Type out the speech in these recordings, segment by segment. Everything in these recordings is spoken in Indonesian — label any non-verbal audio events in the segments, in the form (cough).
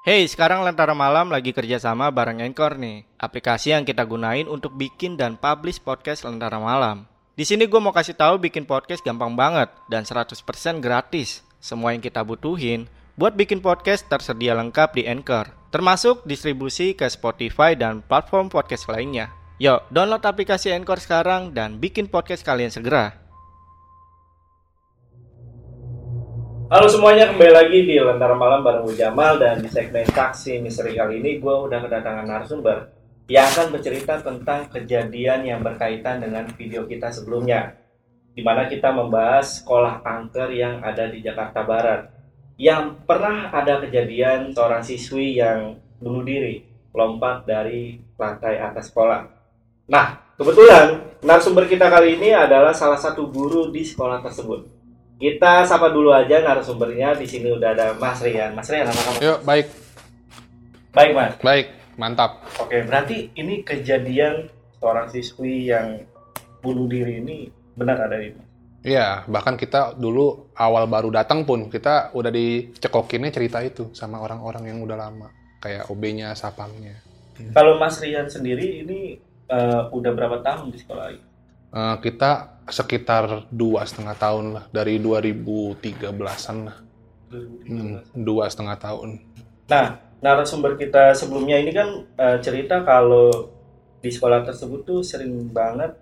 Hey, sekarang Lentera Malam lagi kerjasama bareng Anchor nih, aplikasi yang kita gunain untuk bikin dan publish podcast Lentera Malam. Di sini gue mau kasih tahu bikin podcast gampang banget dan 100% gratis. Semua yang kita butuhin buat bikin podcast tersedia lengkap di Anchor, termasuk distribusi ke Spotify dan platform podcast lainnya. Yuk, download aplikasi Anchor sekarang dan bikin podcast kalian segera. Halo semuanya, kembali lagi di Lentera Malam bareng gue Jamal dan di segmen Taksi Misteri kali ini gue udah kedatangan narasumber yang akan bercerita tentang kejadian yang berkaitan dengan video kita sebelumnya di mana kita membahas sekolah kanker yang ada di Jakarta Barat yang pernah ada kejadian seorang siswi yang bunuh diri lompat dari lantai atas sekolah. Nah, kebetulan narasumber kita kali ini adalah salah satu guru di sekolah tersebut. Kita sapa dulu aja narasumbernya. Di sini udah ada Mas Rian. Mas Rian, apa kabar? Yuk, baik. Baik, Mas. Baik, mantap. Oke, berarti ini kejadian seorang siswi yang bunuh diri ini benar ada itu? Iya, bahkan kita dulu awal baru datang pun kita udah dicekokinnya cerita itu sama orang-orang yang udah lama, kayak OB-nya, sapamnya. Hmm. Kalau Mas Rian sendiri ini uh, udah berapa tahun di sekolah ini? Uh, kita sekitar dua setengah tahun lah dari 2013an lah. Hmm, dua setengah tahun. Nah narasumber kita sebelumnya ini kan uh, cerita kalau di sekolah tersebut tuh sering banget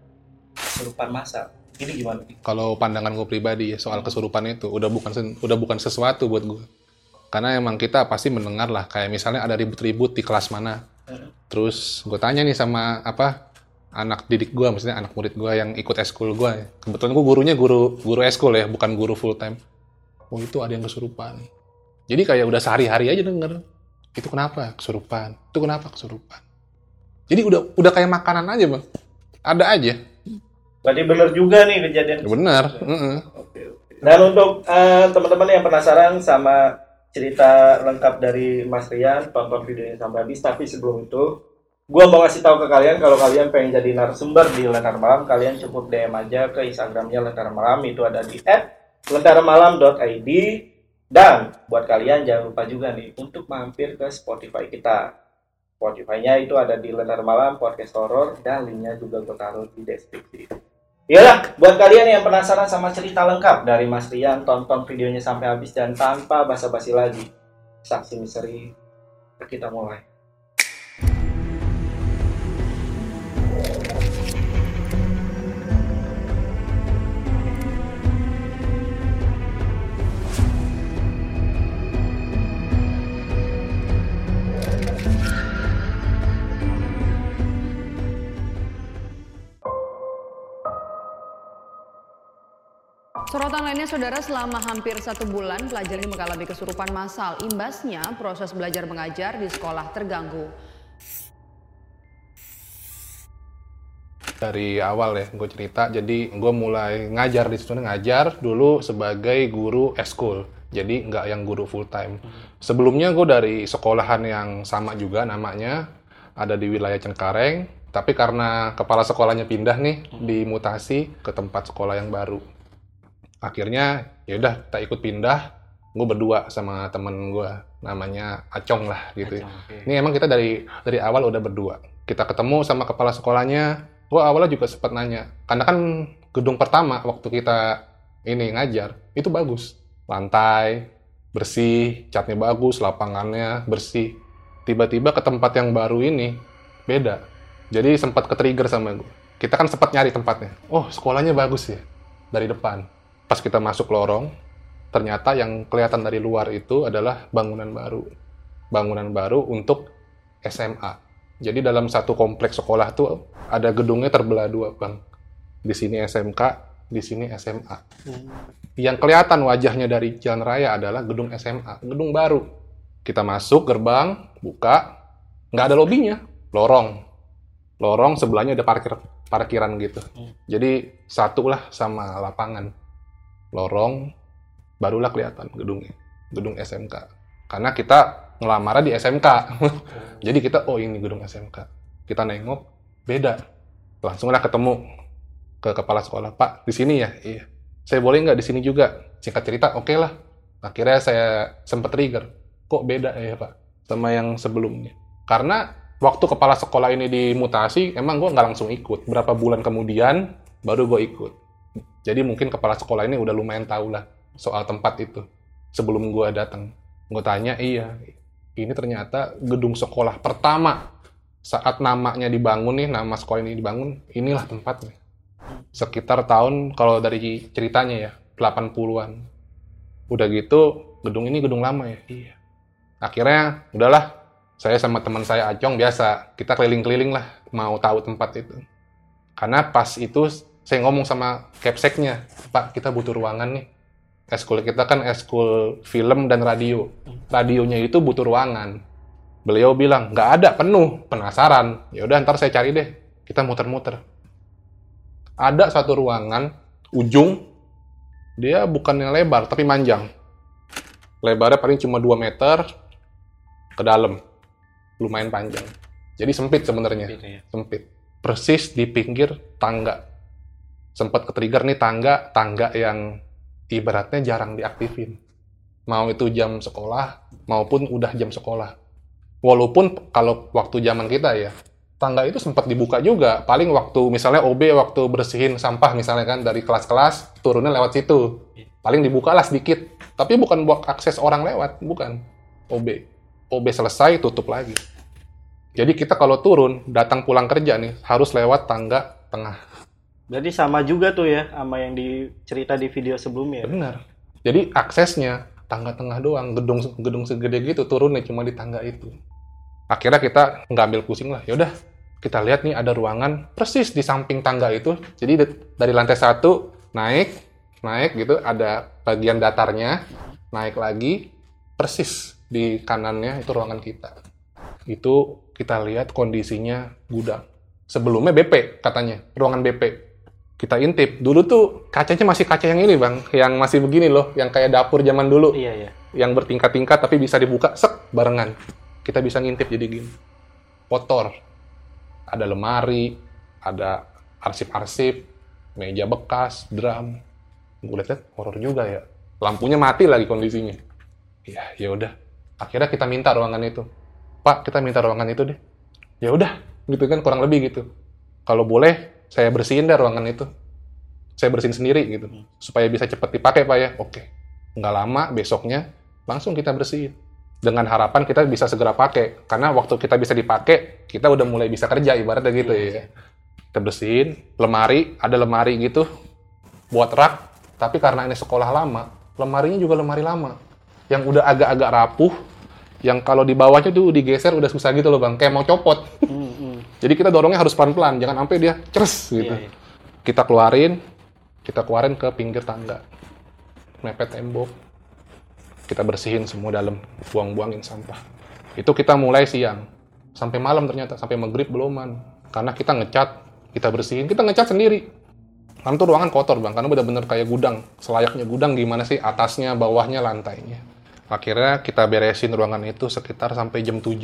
kesurupan masa. Ini gimana? Kalau pandangan gue pribadi ya soal kesurupan itu udah bukan udah bukan sesuatu buat gue karena emang kita pasti mendengar lah kayak misalnya ada ribut-ribut di kelas mana. Terus gue tanya nih sama apa anak didik gue, maksudnya anak murid gue yang ikut eskul gue. Kebetulan gue gurunya guru guru eskul ya, bukan guru full time. Oh itu ada yang kesurupan. Jadi kayak udah sehari-hari aja denger. Itu kenapa kesurupan? Itu kenapa kesurupan? Jadi udah udah kayak makanan aja bang. Ada aja. Berarti bener juga nih kejadian. Bener. Uh -uh. Oke, oke. Dan untuk uh, teman-teman yang penasaran sama cerita lengkap dari Mas Rian, tonton videonya sampai habis. Tapi sebelum itu, Gua mau kasih tahu ke kalian kalau kalian pengen jadi narasumber di Lentera Malam, kalian cukup DM aja ke Instagramnya Lentera Malam, itu ada di @lentaramalam.id dan buat kalian jangan lupa juga nih untuk mampir ke Spotify kita. Spotify-nya itu ada di Lentera Malam Podcast Horror dan linknya juga gue taruh di deskripsi. Iyalah, buat kalian yang penasaran sama cerita lengkap dari Mas Rian, tonton videonya sampai habis dan tanpa basa-basi lagi. Saksi misteri, kita mulai. Sorotan lainnya, saudara, selama hampir satu bulan pelajar ini mengalami kesurupan massal. Imbasnya, proses belajar mengajar di sekolah terganggu. Dari awal ya, gue cerita, jadi gue mulai ngajar di situ, ngajar dulu sebagai guru eskul. Jadi nggak yang guru full time. Sebelumnya gue dari sekolahan yang sama juga namanya, ada di wilayah Cengkareng, tapi karena kepala sekolahnya pindah nih, dimutasi ke tempat sekolah yang baru akhirnya ya udah tak ikut pindah gue berdua sama temen gue namanya Acong lah gitu Acong, okay. ini emang kita dari dari awal udah berdua. Kita ketemu sama kepala sekolahnya. Gue awalnya juga sempat nanya karena kan gedung pertama waktu kita ini ngajar itu bagus. Lantai bersih catnya bagus lapangannya bersih. Tiba-tiba ke tempat yang baru ini beda. Jadi sempat ke trigger sama gue kita kan sempat nyari tempatnya. Oh sekolahnya bagus ya dari depan Pas kita masuk lorong, ternyata yang kelihatan dari luar itu adalah bangunan baru. Bangunan baru untuk SMA. Jadi dalam satu kompleks sekolah tuh ada gedungnya terbelah dua, Bang. Di sini SMK, di sini SMA. Hmm. Yang kelihatan wajahnya dari jalan raya adalah gedung SMA, gedung baru. Kita masuk gerbang, buka, nggak ada lobinya, lorong. Lorong sebelahnya ada parkir parkiran gitu. Hmm. Jadi satu lah sama lapangan lorong, barulah kelihatan gedungnya, gedung SMK. Karena kita ngelamar di SMK. (laughs) Jadi kita, oh ini gedung SMK. Kita nengok, beda. Langsunglah ketemu ke kepala sekolah, Pak, di sini ya? Iya. Saya boleh nggak di sini juga? Singkat cerita, oke okay lah. Akhirnya saya sempat trigger. Kok beda ya, Pak? sama yang sebelumnya. Karena waktu kepala sekolah ini dimutasi, emang gue nggak langsung ikut. Berapa bulan kemudian baru gue ikut. Jadi mungkin kepala sekolah ini udah lumayan tahu lah soal tempat itu sebelum gue datang. Gue tanya, iya, ini ternyata gedung sekolah pertama saat namanya dibangun nih, nama sekolah ini dibangun, inilah tempatnya. Sekitar tahun, kalau dari ceritanya ya, 80-an. Udah gitu, gedung ini gedung lama ya? Iya. Akhirnya, udahlah, saya sama teman saya Acong biasa, kita keliling-keliling lah, mau tahu tempat itu. Karena pas itu, saya ngomong sama capseknya, Pak, kita butuh ruangan nih. Eskul kita kan eskul film dan radio. Radionya itu butuh ruangan Beliau bilang, nggak ada, penuh, penasaran. Ya udah ntar saya cari deh. Kita muter-muter. Ada satu ruangan, ujung, dia bukannya lebar, tapi manjang. Lebarnya paling cuma 2 meter ke dalam. Lumayan panjang. Jadi sempit sebenarnya. Ya. Sempit. Persis di pinggir tangga. Sempat ke-trigger nih tangga, tangga yang ibaratnya jarang diaktifin. Mau itu jam sekolah, maupun udah jam sekolah Walaupun kalau waktu zaman kita ya, tangga itu sempat dibuka juga. Paling waktu misalnya OB waktu bersihin sampah misalnya kan dari kelas-kelas turunnya lewat situ. Paling dibuka lah sedikit. Tapi bukan buat akses orang lewat, bukan. OB. OB selesai tutup lagi. Jadi kita kalau turun, datang pulang kerja nih, harus lewat tangga tengah. Jadi sama juga tuh ya sama yang dicerita di video sebelumnya. Benar. Jadi aksesnya tangga tengah doang, gedung gedung segede gitu turunnya cuma di tangga itu. Akhirnya kita nggak ambil pusing lah, yaudah kita lihat nih ada ruangan persis di samping tangga itu. Jadi dari lantai satu naik, naik gitu, ada bagian datarnya, naik lagi, persis di kanannya itu ruangan kita. Itu kita lihat kondisinya gudang. Sebelumnya BP katanya, ruangan BP kita intip. Dulu tuh kacanya masih kaca yang ini bang, yang masih begini loh, yang kayak dapur zaman dulu. Iya iya. Yang bertingkat-tingkat tapi bisa dibuka sek barengan. Kita bisa ngintip jadi gini. Kotor. Ada lemari, ada arsip-arsip, meja bekas, drum. Gue lihat horor juga ya. Lampunya mati lagi kondisinya. Iya, ya udah. Akhirnya kita minta ruangan itu. Pak, kita minta ruangan itu deh. Ya udah, gitu kan kurang lebih gitu. Kalau boleh saya bersihin deh ruangan itu. Saya bersihin sendiri gitu. Supaya bisa cepat dipakai Pak ya. Oke. Nggak lama besoknya langsung kita bersihin. Dengan harapan kita bisa segera pakai. Karena waktu kita bisa dipakai, kita udah mulai bisa kerja ibaratnya gitu ya. Kita bersihin, lemari, ada lemari gitu buat rak, tapi karena ini sekolah lama, lemarinya juga lemari lama. Yang udah agak-agak rapuh, yang kalau di bawahnya tuh digeser udah susah gitu loh bang, kayak mau copot. Hmm, hmm. Jadi kita dorongnya harus pelan-pelan, jangan sampai dia ceres gitu. Iya, iya. Kita keluarin, kita keluarin ke pinggir tangga, mepet tembok, kita bersihin semua dalam, buang-buangin sampah. Itu kita mulai siang, sampai malam ternyata, sampai maghrib beluman. Karena kita ngecat, kita bersihin, kita ngecat sendiri. Karena tuh ruangan kotor bang, karena benar-benar kayak gudang, selayaknya gudang gimana sih atasnya, bawahnya, lantainya. Akhirnya kita beresin ruangan itu sekitar sampai jam 7,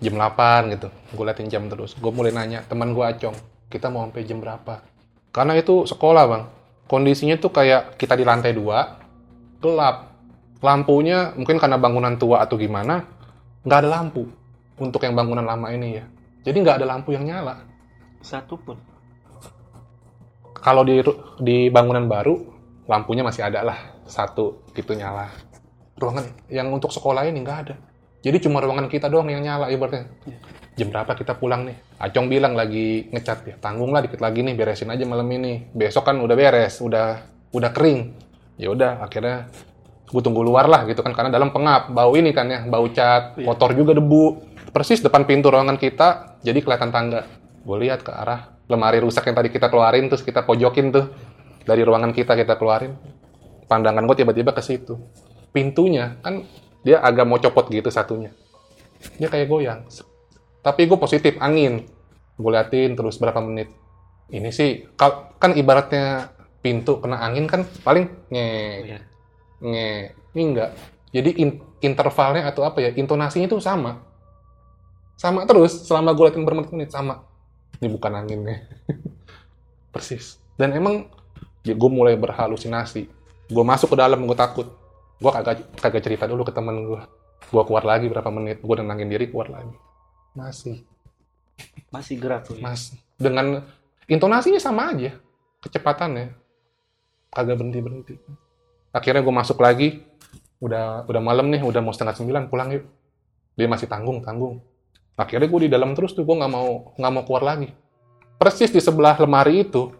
jam 8 gitu. Gue liatin jam terus. Gue mulai nanya, teman gue Acong, kita mau sampai jam berapa? Karena itu sekolah bang. Kondisinya tuh kayak kita di lantai dua, gelap. Lampunya mungkin karena bangunan tua atau gimana, nggak ada lampu untuk yang bangunan lama ini ya. Jadi nggak ada lampu yang nyala. Satu pun. Kalau di di bangunan baru, lampunya masih ada lah satu gitu nyala. Ruangan yang untuk sekolah ini nggak ada. Jadi cuma ruangan kita doang yang nyala ibaratnya. Jam berapa kita pulang nih? Acong bilang lagi ngecat ya, tanggung lah dikit lagi nih, beresin aja malam ini. Besok kan udah beres, udah udah kering. Ya udah, akhirnya gue tunggu luar lah gitu kan karena dalam pengap bau ini kan ya bau cat iya. kotor juga debu persis depan pintu ruangan kita jadi kelihatan tangga gue lihat ke arah lemari rusak yang tadi kita keluarin terus kita pojokin tuh dari ruangan kita kita keluarin pandangan gue tiba-tiba ke situ pintunya kan dia agak mau copot gitu satunya. Dia kayak goyang. Tapi gue positif, angin. Gue liatin terus berapa menit. Ini sih, kan ibaratnya pintu kena angin kan paling nge, iya. nge, ini enggak. Jadi in, intervalnya atau apa ya, intonasinya itu sama. Sama terus, selama gue liatin bermenit-menit, sama. Ini bukan anginnya. (laughs) Persis. Dan emang, ya gue mulai berhalusinasi. Gue masuk ke dalam, gue takut gue kagak kagak cerita dulu ke temen gue Gue keluar lagi berapa menit, gue nenangin diri keluar lagi. Masih, Masih gerak tuh. ya? masih. Dengan intonasinya sama aja, kecepatannya. Kagak berhenti-berhenti. Akhirnya gue masuk lagi, udah udah malam nih, udah mau setengah sembilan, pulang yuk. Dia masih tanggung, tanggung. Akhirnya gue di dalam terus tuh, gue nggak mau nggak mau keluar lagi. Persis di sebelah lemari itu,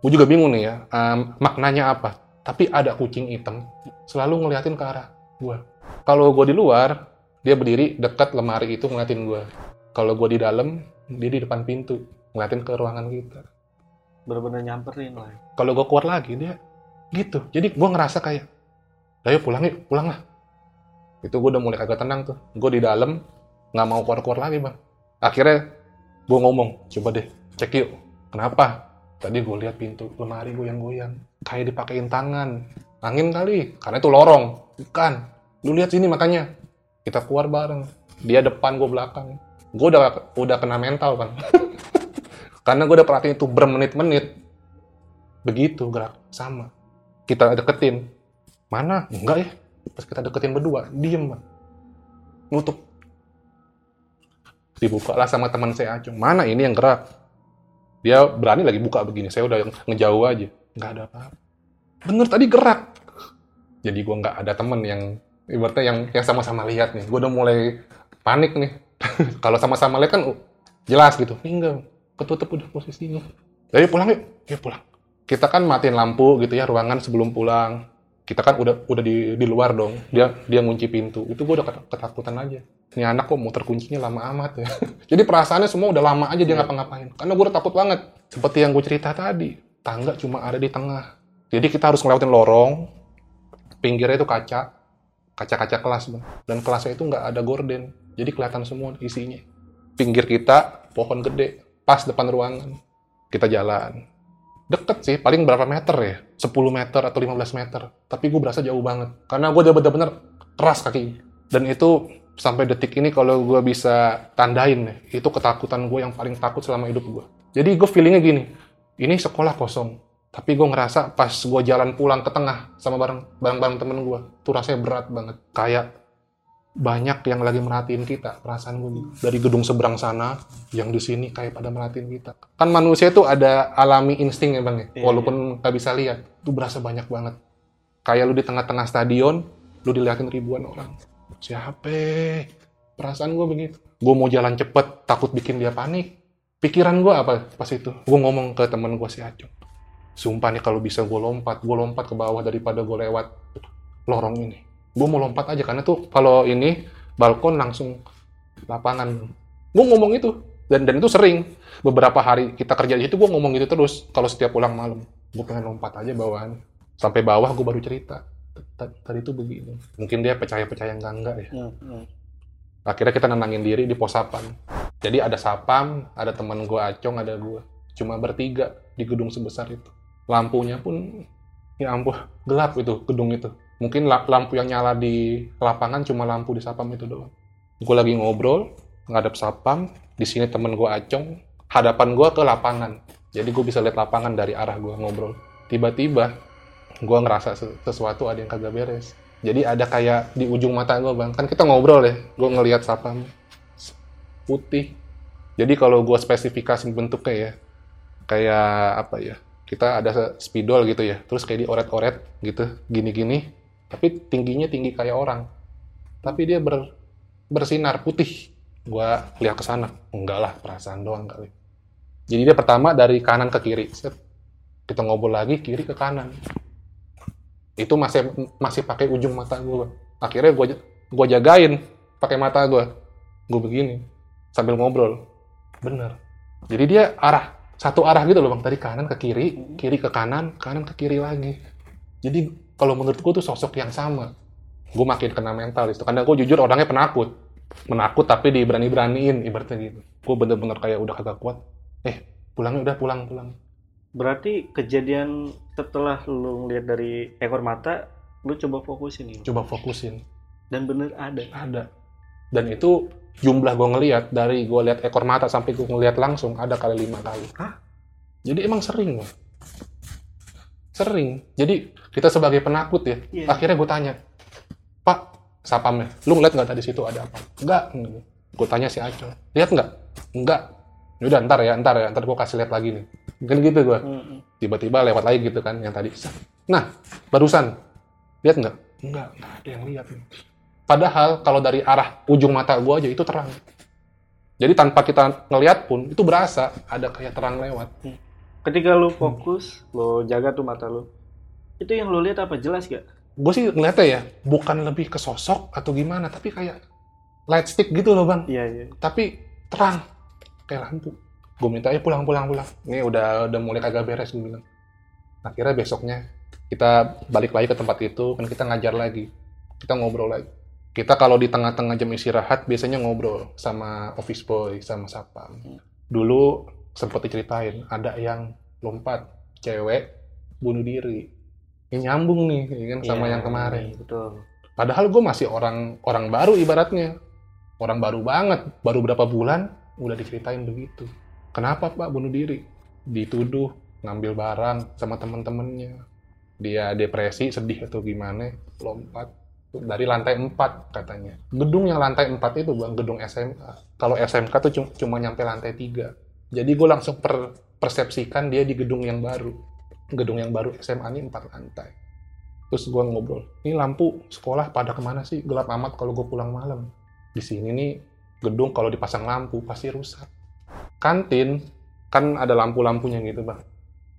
gue juga bingung nih ya, em, maknanya apa. Tapi ada kucing hitam, selalu ngeliatin ke arah gue. Kalau gue di luar, dia berdiri dekat lemari itu ngeliatin gue. Kalau gue di dalam, dia di depan pintu, ngeliatin ke ruangan kita. Bener-bener nyamperin lah. ya. Kalau gue keluar lagi, dia gitu. Jadi gue ngerasa kayak, ayo pulang yuk, pulang lah. Itu gue udah mulai kagak tenang tuh. Gue di dalam, nggak mau keluar-keluar lagi bang. Akhirnya gue ngomong, coba deh, cek yuk. Kenapa? Tadi gue lihat pintu lemari gue yang goyang. Kayak dipakein tangan. Angin kali, karena itu lorong. Bukan. Lu lihat sini makanya. Kita keluar bareng. Dia depan, gue belakang. Gue udah udah kena mental kan. (laughs) karena gue udah perhatiin itu bermenit-menit. Begitu gerak sama. Kita deketin. Mana? Enggak ya. Pas kita deketin berdua, diem bang. Nutup. Dibuka lah sama teman saya Acung. Mana ini yang gerak? Dia berani lagi buka begini. Saya udah ngejauh aja. Nggak ada apa-apa. Bener tadi gerak. Jadi gue nggak ada temen yang ibaratnya yang yang sama-sama lihat nih. Gue udah mulai panik nih. (laughs) Kalau sama-sama lihat kan uh, jelas gitu. Ini enggak. Ketutup udah posisinya. Jadi pulang yuk. Yuk pulang. Kita kan matiin lampu gitu ya ruangan sebelum pulang. Kita kan udah udah di, di luar dong. Dia dia ngunci pintu. Itu gue udah ket- ketakutan aja. Ini anak kok muter kuncinya lama amat ya. (laughs) Jadi perasaannya semua udah lama aja dia ngapa-ngapain. Karena gue udah takut banget. Seperti yang gue cerita tadi. Tangga cuma ada di tengah. Jadi kita harus ngelewatin lorong. Pinggirnya itu kaca. Kaca-kaca kelas. Bang. Dan kelasnya itu nggak ada gorden. Jadi kelihatan semua isinya. Pinggir kita pohon gede. Pas depan ruangan. Kita jalan. Deket sih, paling berapa meter ya? 10 meter atau 15 meter. Tapi gue berasa jauh banget. Karena gue udah bener-bener keras kaki. Dan itu sampai detik ini kalau gue bisa tandain nih, itu ketakutan gue yang paling takut selama hidup gue. Jadi gue feelingnya gini, ini sekolah kosong. Tapi gue ngerasa pas gue jalan pulang ke tengah sama bareng bareng-bareng temen gue, tuh rasanya berat banget. Kayak banyak yang lagi merhatiin kita, perasaan gue gitu. Dari gedung seberang sana, yang di sini kayak pada merhatiin kita. Kan manusia tuh ada alami insting ya bang ya, Iya, walaupun nggak bisa lihat. Itu berasa banyak banget. Kayak lu di tengah-tengah stadion, lu diliatin ribuan orang. Siapa? Perasaan gue begitu. Gue mau jalan cepet, takut bikin dia panik. Pikiran gue apa pas itu? Gue ngomong ke temen gue si Acung. Sumpah nih kalau bisa gue lompat, gue lompat ke bawah daripada gue lewat lorong ini. Gue mau lompat aja karena tuh kalau ini balkon langsung lapangan. Gue ngomong itu dan dan itu sering. Beberapa hari kita kerja di situ gue ngomong gitu terus kalau setiap pulang malam. Gue pengen lompat aja bawahan. Sampai bawah gue baru cerita. Tadi itu begini. Mungkin dia percaya percaya enggak enggak ya. Hmm, hmm. akhirnya kita nenangin diri di pos sapam. Jadi ada sapam ada teman gue acong ada gue cuma bertiga di gedung sebesar itu. Lampunya pun ya ampun gelap itu gedung itu mungkin la- lampu yang nyala di lapangan cuma lampu di sapam itu doang. Gue lagi ngobrol ngadep sapam di sini temen gue acong hadapan gue ke lapangan. Jadi gue bisa lihat lapangan dari arah gue ngobrol. Tiba-tiba gue ngerasa se- sesuatu ada yang kagak beres. Jadi ada kayak di ujung mata gue bang. Kan kita ngobrol ya gue ngelihat sapam. Putih. Jadi kalau gue spesifikasi bentuknya ya kayak apa ya kita ada spidol gitu ya terus kayak dioret-oret gitu gini-gini tapi tingginya tinggi kayak orang. Tapi dia ber, bersinar putih. Gua lihat ke sana. Enggak lah perasaan doang kali. Jadi dia pertama dari kanan ke kiri. Set. kita ngobrol lagi kiri ke kanan. Itu masih masih pakai ujung mata gua. Akhirnya gua gua jagain pakai mata gua. Gua begini sambil ngobrol. Bener. Jadi dia arah satu arah gitu loh bang. Dari kanan ke kiri kiri ke kanan kanan ke kiri lagi. Jadi kalau menurut gua tuh sosok yang sama. Gue makin kena mental itu karena gue jujur orangnya penakut. Menakut tapi diberani-beraniin ibaratnya gitu. Gue bener-bener kayak udah kagak kuat. Eh pulang udah pulang pulang. Berarti kejadian setelah lu ngeliat dari ekor mata, lu coba fokusin nih. coba fokusin. Dan bener ada. ada. Dan itu jumlah gue ngelihat dari gue lihat ekor mata sampai gue ngelihat langsung ada kali lima kali. Hah? jadi emang sering Bang. sering. Jadi kita sebagai penakut ya Iya. akhirnya gue tanya pak sapamnya lu ngeliat nggak tadi situ ada apa? Enggak gue tanya si Acong lihat nggak? Enggak udah ntar ya ntar ya ntar gue kasih lihat lagi nih. Kan gitu gue tiba-tiba lewat lagi gitu kan yang tadi. Nah barusan lihat nggak? Enggak nggak ada yang lihat. Padahal kalau dari arah ujung mata gue aja itu terang. Jadi tanpa kita ngelihat pun itu berasa ada kayak terang lewat. Ketika lu fokus, lu jaga tuh mata lu. Itu yang lu lihat apa? Jelas gak? gue sih ngeliatnya ya bukan lebih ke sosok atau gimana tapi kayak light stick gitu loh bang. Iya, iya. tapi terang kayak lampu. Gue minta ya pulang pulang pulang. Ini udah udah mulai kagak beres gue bilang. Akhirnya besoknya kita balik lagi ke tempat itu kan kita ngajar lagi. Kita ngobrol lagi. Kita kalau di tengah-tengah jam istirahat biasanya ngobrol sama office boy sama sapam dulu sempet diceritain ada yang lompat cewek bunuh diri ini nyambung nih ya kan sama Iya, yang kemarin Betul. Padahal gue masih orang orang baru ibaratnya. Orang baru banget, baru berapa bulan udah diceritain begitu. Kenapa Pak bunuh diri? Dituduh ngambil barang sama temen-temennya. Dia depresi, sedih atau gimana, lompat dari lantai 4 katanya. Gedung yang lantai 4 itu bang, gedung SMA. Kalau SMK tuh cuma, cuma nyampe lantai 3. Jadi gue langsung per- persepsikan dia di gedung yang baru. Gedung yang baru SMA ini 4 lantai. Terus gue ngobrol, ini lampu sekolah pada ke mana sih? Gelap amat kalau gue pulang malam. Di sini nih gedung kalau dipasang lampu pasti rusak. Kantin kan ada lampu-lampunya gitu bang.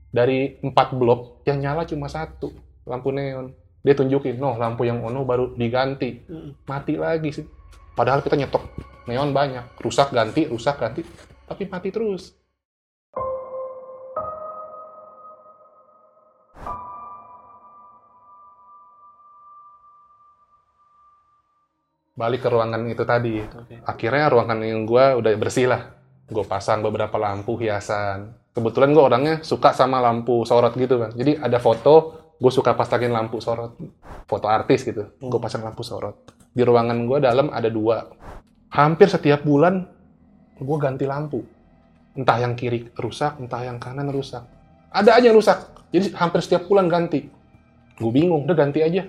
Dari empat blok yang nyala cuma satu lampu neon. Dia tunjukin, noh lampu yang ono baru diganti. Mm. Mati lagi sih. Padahal kita nyetok neon banyak, rusak ganti, rusak ganti, tapi mati terus. Balik ke ruangan itu tadi. Oke. Akhirnya ruangan yang gue udah bersih lah. Gue pasang beberapa lampu hiasan. Kebetulan gue orangnya suka sama lampu sorot gitu kan. Jadi ada foto, gue suka pasangin lampu sorot. Foto artis gitu. Gue pasang lampu sorot. Di ruangan gue dalam ada dua. Hampir setiap bulan gue ganti lampu. Entah yang kiri rusak, entah yang kanan rusak. Ada aja yang rusak. Jadi hampir setiap bulan ganti. Gue bingung, udah ganti aja.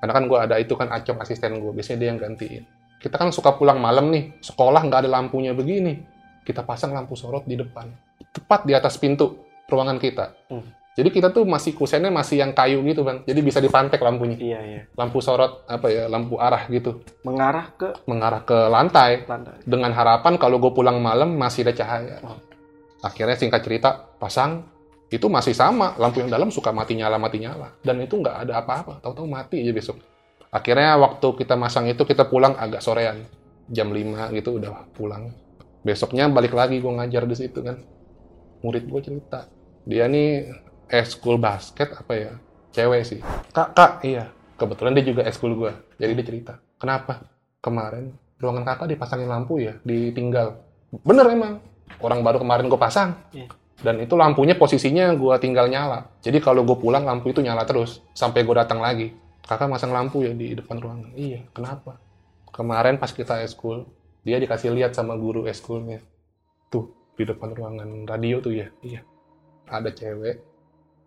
Karena kan gue ada itu kan acong asisten gue, biasanya dia yang gantiin. Kita kan suka pulang malam nih, sekolah nggak ada lampunya begini. Kita pasang lampu sorot di depan. Tepat di atas pintu ruangan kita. Hmm. Jadi kita tuh masih kusennya masih yang kayu gitu bang. Jadi bisa dipantek lampunya. Iya, iya. Lampu sorot apa ya, lampu arah gitu. Mengarah ke Mengarah ke lantai. lantai. Dengan harapan kalau gue pulang malam masih ada cahaya. Oh. Akhirnya singkat cerita, pasang. Itu masih sama, lampu yang dalam suka mati nyala mati nyala. Dan itu nggak ada apa-apa, tahu-tahu mati aja besok. Akhirnya waktu kita masang itu kita pulang agak sorean, jam 5 gitu udah pulang. Besoknya balik lagi gue ngajar di situ kan. Murid gue cerita, dia nih eskul basket apa ya, cewek sih. Kak, kak, iya. Kebetulan dia juga eskul gue, jadi dia cerita. Kenapa? Kemarin ruangan kakak dipasangin lampu ya, ditinggal. Bener emang, orang baru kemarin gue pasang. Iya. Dan itu lampunya posisinya gue tinggal nyala. Jadi kalau gue pulang lampu itu nyala terus sampai gue datang lagi. Kakak masang lampu ya di depan ruangan. Iya, kenapa? Kemarin pas kita eskul, dia dikasih lihat sama guru eskulnya. Tuh, di depan ruangan radio tuh ya. Iya. Ada cewek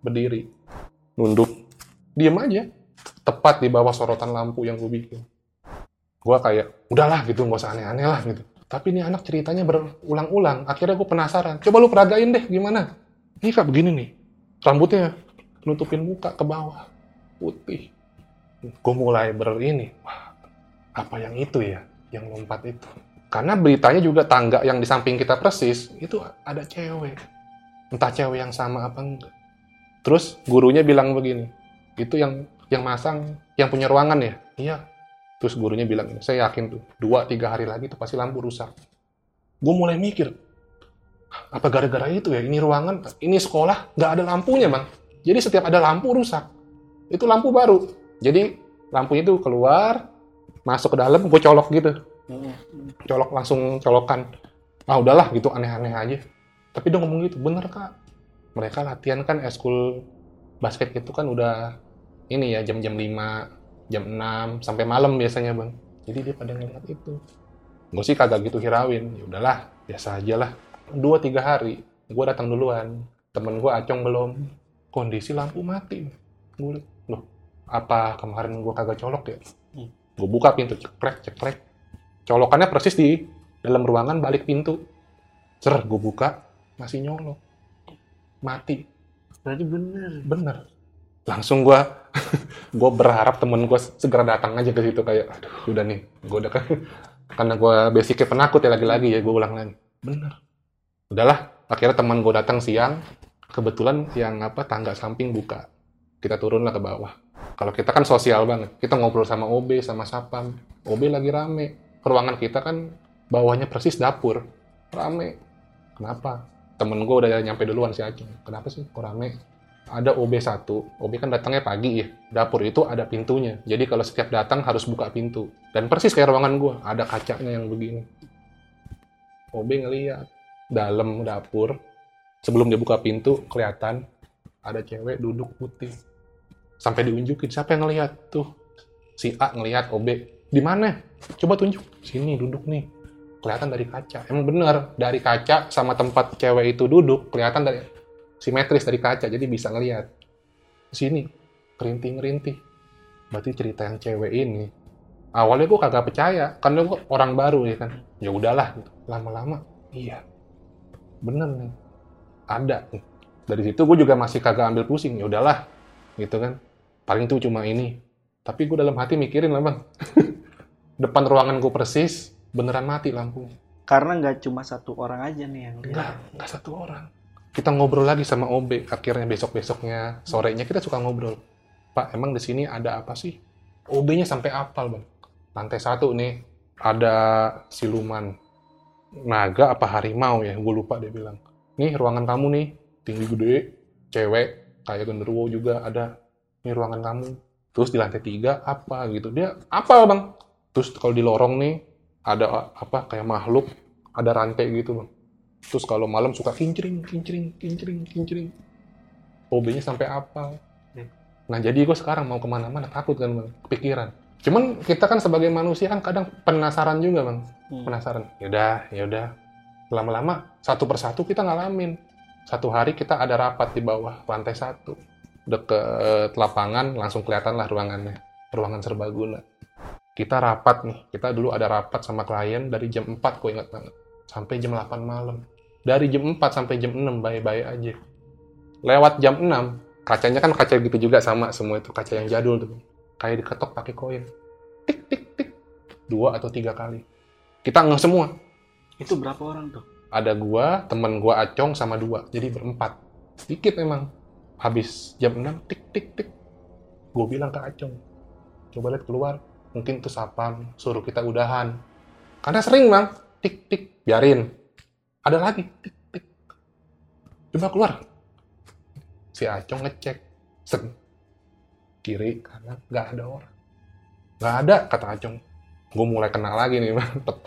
berdiri, nunduk, diem aja. Tepat di bawah sorotan lampu yang gue bikin. Gue kayak, udahlah gitu, nggak usah aneh-aneh lah gitu. Tapi ini anak ceritanya berulang-ulang. Akhirnya gue penasaran. Coba lu peragain deh gimana. Ini kak begini nih. Rambutnya nutupin muka ke bawah. Putih. Gue mulai ber ini. Wah, apa yang itu ya? Yang lompat itu. Karena beritanya juga tangga yang di samping kita persis, itu ada cewek. Entah cewek yang sama apa enggak. Terus gurunya bilang begini. Itu yang yang masang, yang punya ruangan ya? Iya, Terus gurunya bilang, saya yakin tuh, dua tiga hari lagi tuh pasti lampu rusak. Gue mulai mikir, apa gara-gara itu ya? Ini ruangan, ini sekolah, nggak ada lampunya bang. Jadi setiap ada lampu rusak, itu lampu baru. Jadi lampunya itu keluar, masuk ke dalam, gue colok gitu, colok langsung colokan. Ah udahlah gitu, aneh-aneh aja. Tapi dia ngomong gitu, bener kak. Mereka latihan kan eskul basket itu kan udah ini ya jam-jam 5 jam 6 sampai malam biasanya bang. Jadi dia pada ngeliat itu. Gue sih kagak gitu hirauin. Ya udahlah biasa aja lah. Dua tiga hari gue datang duluan. Temen gue acong belum. Kondisi lampu mati. Gue loh apa kemarin gue kagak colok ya? Hmm. gue buka pintu cekrek cekrek. Colokannya persis di dalam ruangan balik pintu. Cer gue buka masih nyolok. Mati. Berarti bener. bener langsung gue (laughs) gue berharap temen gue segera datang aja ke situ kayak aduh udah nih gue udah kan karena gue basicnya penakut ya lagi-lagi ya gue ulang lagi. Bener. Udahlah akhirnya teman gue datang siang kebetulan yang apa tangga samping buka. Kita turun lah ke bawah. Kalau kita kan sosial banget kita ngobrol sama OB sama sapam. OB lagi rame. Ruangan kita kan bawahnya persis dapur. Rame. Kenapa? Temen gue udah nyampe duluan si Aceh. Kenapa sih kok rame ada OB1 OB kan datangnya pagi ya. Dapur itu ada pintunya. Jadi kalau setiap datang harus buka pintu. Dan persis kayak ruangan gue ada kacanya yang begini. OB ngeliat dalam dapur sebelum dia buka pintu kelihatan ada cewek duduk putih. Sampai diunjukin siapa yang ngelihat tuh? Si A ngelihat OB di mana? Coba tunjuk. Sini duduk nih. Kelihatan dari kaca. Emang bener dari kaca sama tempat cewek itu duduk kelihatan dari simetris dari kaca jadi bisa ngelihat sini kerinting rintih berarti cerita yang cewek ini awalnya gue kagak percaya karena gue orang baru ya kan. Ya udahlah gitu. lama-lama iya. Bener nih ada nih. Dari situ gue juga masih kagak ambil pusing ya udahlah gitu kan. Paling tuh cuma ini. Tapi gue dalam hati mikirin lah bang. (laughs) Depan ruangan gue persis beneran mati lampunya. Karena nggak cuma satu orang aja nih yang lihat. enggak enggak satu orang kita ngobrol lagi sama OB akhirnya besok besoknya sorenya kita suka ngobrol. Pak emang di sini ada apa sih? OB-nya sampai apal bang. Lantai satu nih ada siluman naga apa harimau ya? Gue lupa dia bilang. Nih ruangan kamu nih tinggi gede cewek kayak genderuwo juga ada. Ini ruangan kamu terus di lantai tiga apa gitu. Dia apal bang. Terus kalau di lorong nih ada apa kayak makhluk ada rantai gitu bang terus kalau malam suka kincring kincring kincring kincring. OB-nya sampai apal. Nah jadi gue sekarang mau ke mana-mana takut kan bang? Kepikiran. Cuman kita kan sebagai manusia kan kadang penasaran juga bang. Hmm. penasaran. Yaudah yaudah lama-lama satu persatu kita ngalamin. Satu hari kita ada rapat di bawah lantai satu. Deket lapangan langsung kelihatan lah ruangannya. Ruangan serbaguna. Kita rapat nih. Kita dulu ada rapat sama klien dari jam 4 kok ingat banget. Sampai jam 8 malam dari jam 4 sampai jam 6 baik-baik aja. Lewat jam 6 kacanya kan kaca gitu juga sama semua itu kaca yang jadul tuh. Kayak diketok pakai koin. Tik tik tik. Dua atau tiga kali. Kita ngeh semua. Itu berapa orang tuh? ada gua temen gua acong sama dua. Jadi berempat. Sedikit memang habis jam 6 tik tik tik. Gue bilang ke acong coba lihat keluar. Mungkin tuh sapam suruh kita udahan. Karena sering bang. Tik tik. Biarin ada lagi. Tik tik. Coba keluar. Si acong ngecek. Seng. kiri kanan nggak ada orang. Nggak ada kata acong. Gue mulai kenal lagi nih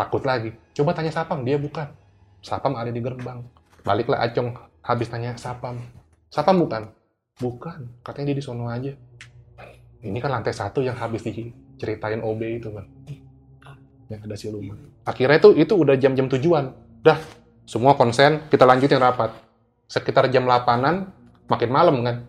takut lagi. Coba tanya sapam dia bukan. Sapam ada di gerbang. Baliklah acong habis tanya sapam. Sapam bukan? Bukan. Katanya dia di sono aja. Ini kan lantai satu yang habis diceritain OB itu bang. Yang ada siluman. Akhirnya itu itu udah jam-jam tujuan. Dah semua konsen kita lanjutin rapat. Sekitar jam 8an makin malam kan?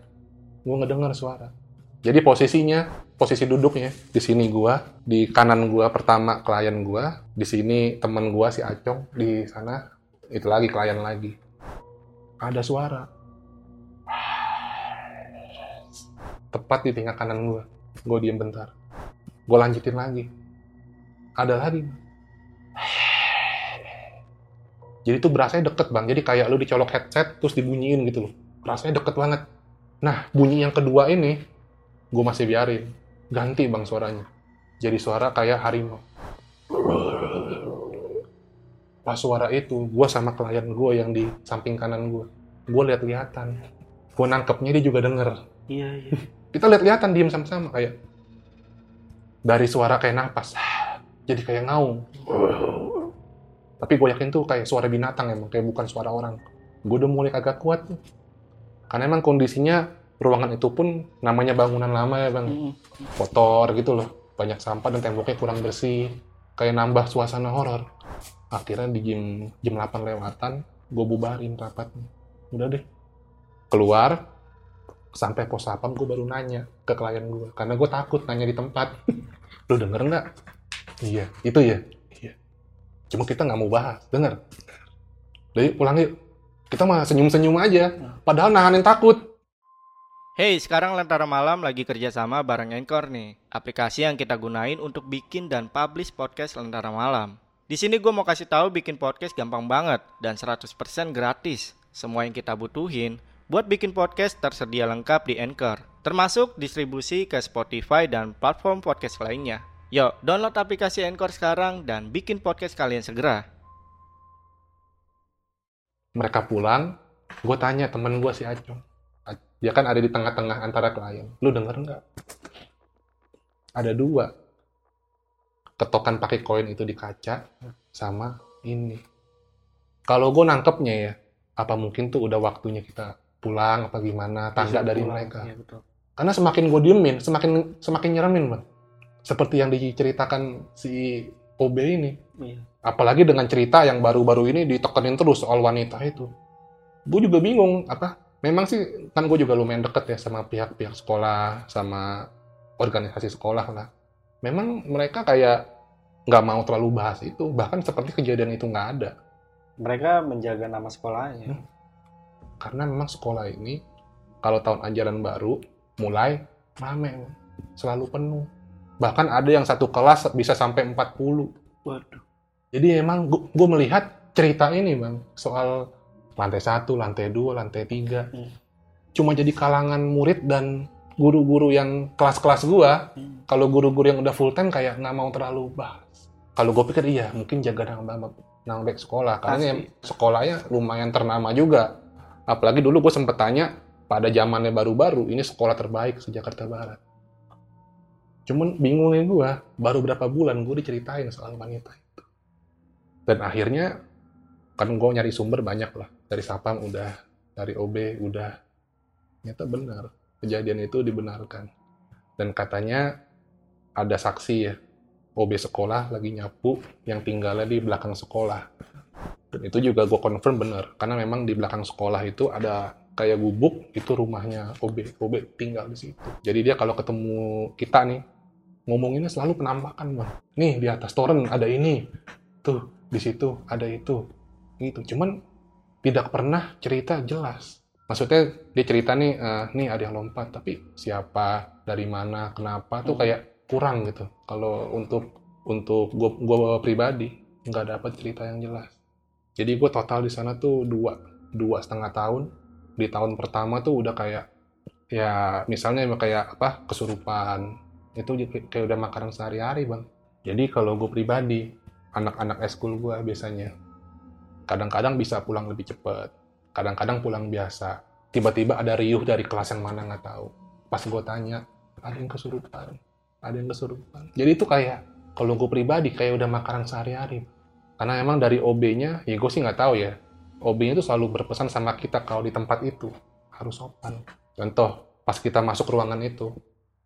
Gue ngedengar suara. Jadi posisinya posisi duduknya di sini gua di kanan gua pertama klien gua di sini temen gua si Acong di sana itu lagi klien lagi. Ada suara. Tepat di tingkat kanan gua. Gua diem bentar. Gua lanjutin lagi. Ada lagi jadi itu berasanya deket bang. Jadi kayak lu dicolok headset terus dibunyiin gitu loh. Rasanya deket banget. Nah bunyi yang kedua ini gue masih biarin. Ganti bang suaranya. Jadi suara kayak harimau. Pas suara itu gue sama klien gue yang di samping kanan gue gue lihat-lihatan gue nangkepnya dia juga denger. Iya, iya. (laughs) kita lihat-lihatan diem sama-sama kayak. Dari suara kayak napas. Jadi kayak ngaung tapi gue yakin tuh kayak suara binatang emang kayak bukan suara orang. Gue udah mulai agak kuat karena emang kondisinya ruangan itu pun namanya bangunan lama ya bang. Mm. kotor gitu loh. Banyak sampah dan temboknya kurang bersih. Kayak nambah suasana horor. Akhirnya di jam jam 8 lewatan gue bubarin rapatnya. Udah deh. Keluar sampai pos sapam gue baru nanya ke klien gue karena gue takut nanya di tempat. (laughs) Lu denger nggak? Iya itu ya cuma kita nggak mau bahas denger jadi pulang yuk kita mah senyum-senyum aja padahal nahanin takut Hey, sekarang Lentera Malam lagi kerjasama bareng Anchor nih, aplikasi yang kita gunain untuk bikin dan publish podcast Lentera Malam. Di sini gue mau kasih tahu bikin podcast gampang banget dan 100% gratis. Semua yang kita butuhin buat bikin podcast tersedia lengkap di Anchor, termasuk distribusi ke Spotify dan platform podcast lainnya. Yuk, download aplikasi Anchor sekarang dan bikin podcast kalian segera. mereka pulang gue tanya temen gue si Acung dia kan ada di tengah-tengah antara klien. Lu denger nggak? Ada dua. Ketokan pakai koin itu di kaca sama ini. Kalau gue nangkepnya ya apa mungkin tuh udah waktunya kita pulang apa gimana? Tanda Bisa dari pulang. mereka. Iya, betul. karena semakin gue diemin semakin semakin nyeremin bang seperti yang diceritakan si OB ini Iya. apalagi dengan cerita yang baru-baru ini ditekenin terus soal wanita itu gue juga bingung apa memang sih kan gue juga lumayan deket ya sama pihak-pihak sekolah sama organisasi sekolah lah memang mereka kayak nggak mau terlalu bahas itu bahkan seperti kejadian itu nggak ada Mereka menjaga nama sekolahnya. Hmm. karena memang sekolah ini kalau tahun ajaran baru mulai rame selalu penuh bahkan ada yang satu kelas bisa sampai 40 Waduh. Jadi emang gue melihat cerita ini bang soal lantai satu, lantai dua, lantai tiga, Hmm. cuma jadi kalangan murid dan guru-guru yang kelas-kelas gua. Hmm. Kalau guru-guru yang udah full time kayak nggak mau terlalu bahas. Kalau gue pikir iya mungkin jaga nama nama baik sekolah karena yang sekolahnya lumayan ternama juga. Apalagi dulu gue sempet tanya pada zamannya baru-baru ini sekolah terbaik se Jakarta Barat. Cuman bingungnya gue baru berapa bulan gue diceritain soal wanita itu. Dan akhirnya kan gue nyari sumber banyak lah. Dari Sapam udah dari OB udah. Ternyata benar kejadian itu dibenarkan. Dan katanya ada saksi ya. OB sekolah lagi nyapu yang tinggalnya di belakang sekolah. Dan itu juga gue confirm bener karena memang di belakang sekolah itu ada kayak gubuk itu rumahnya OB OB tinggal di situ. Jadi dia kalau ketemu kita nih ngomonginnya selalu penampakan bang. Nih di atas toren ada ini tuh di situ ada itu gitu. Cuman tidak pernah cerita jelas. Maksudnya dia cerita nih eh, nih ada yang lompat tapi siapa dari mana kenapa tuh Hmm. kayak kurang gitu. Kalau untuk untuk gue gue pribadi nggak dapat cerita yang jelas. Jadi gue total di sana tuh dua dua setengah tahun. Di tahun pertama tuh udah kayak ya misalnya kayak apa kesurupan itu kayak udah makanan sehari-hari bang. Jadi kalau gue pribadi anak-anak eskul gue biasanya kadang-kadang bisa pulang lebih cepat kadang-kadang pulang biasa. Tiba-tiba ada riuh dari kelas yang mana nggak tahu. Pas gue tanya ada yang kesurupan? Ada yang kesurupan? Jadi itu kayak kalau gue pribadi kayak udah makanan sehari-hari. Karena emang dari OB-nya ya gue sih nggak tahu ya OB-nya tuh selalu berpesan sama kita kalau di tempat itu harus sopan. Contoh pas kita masuk ruangan itu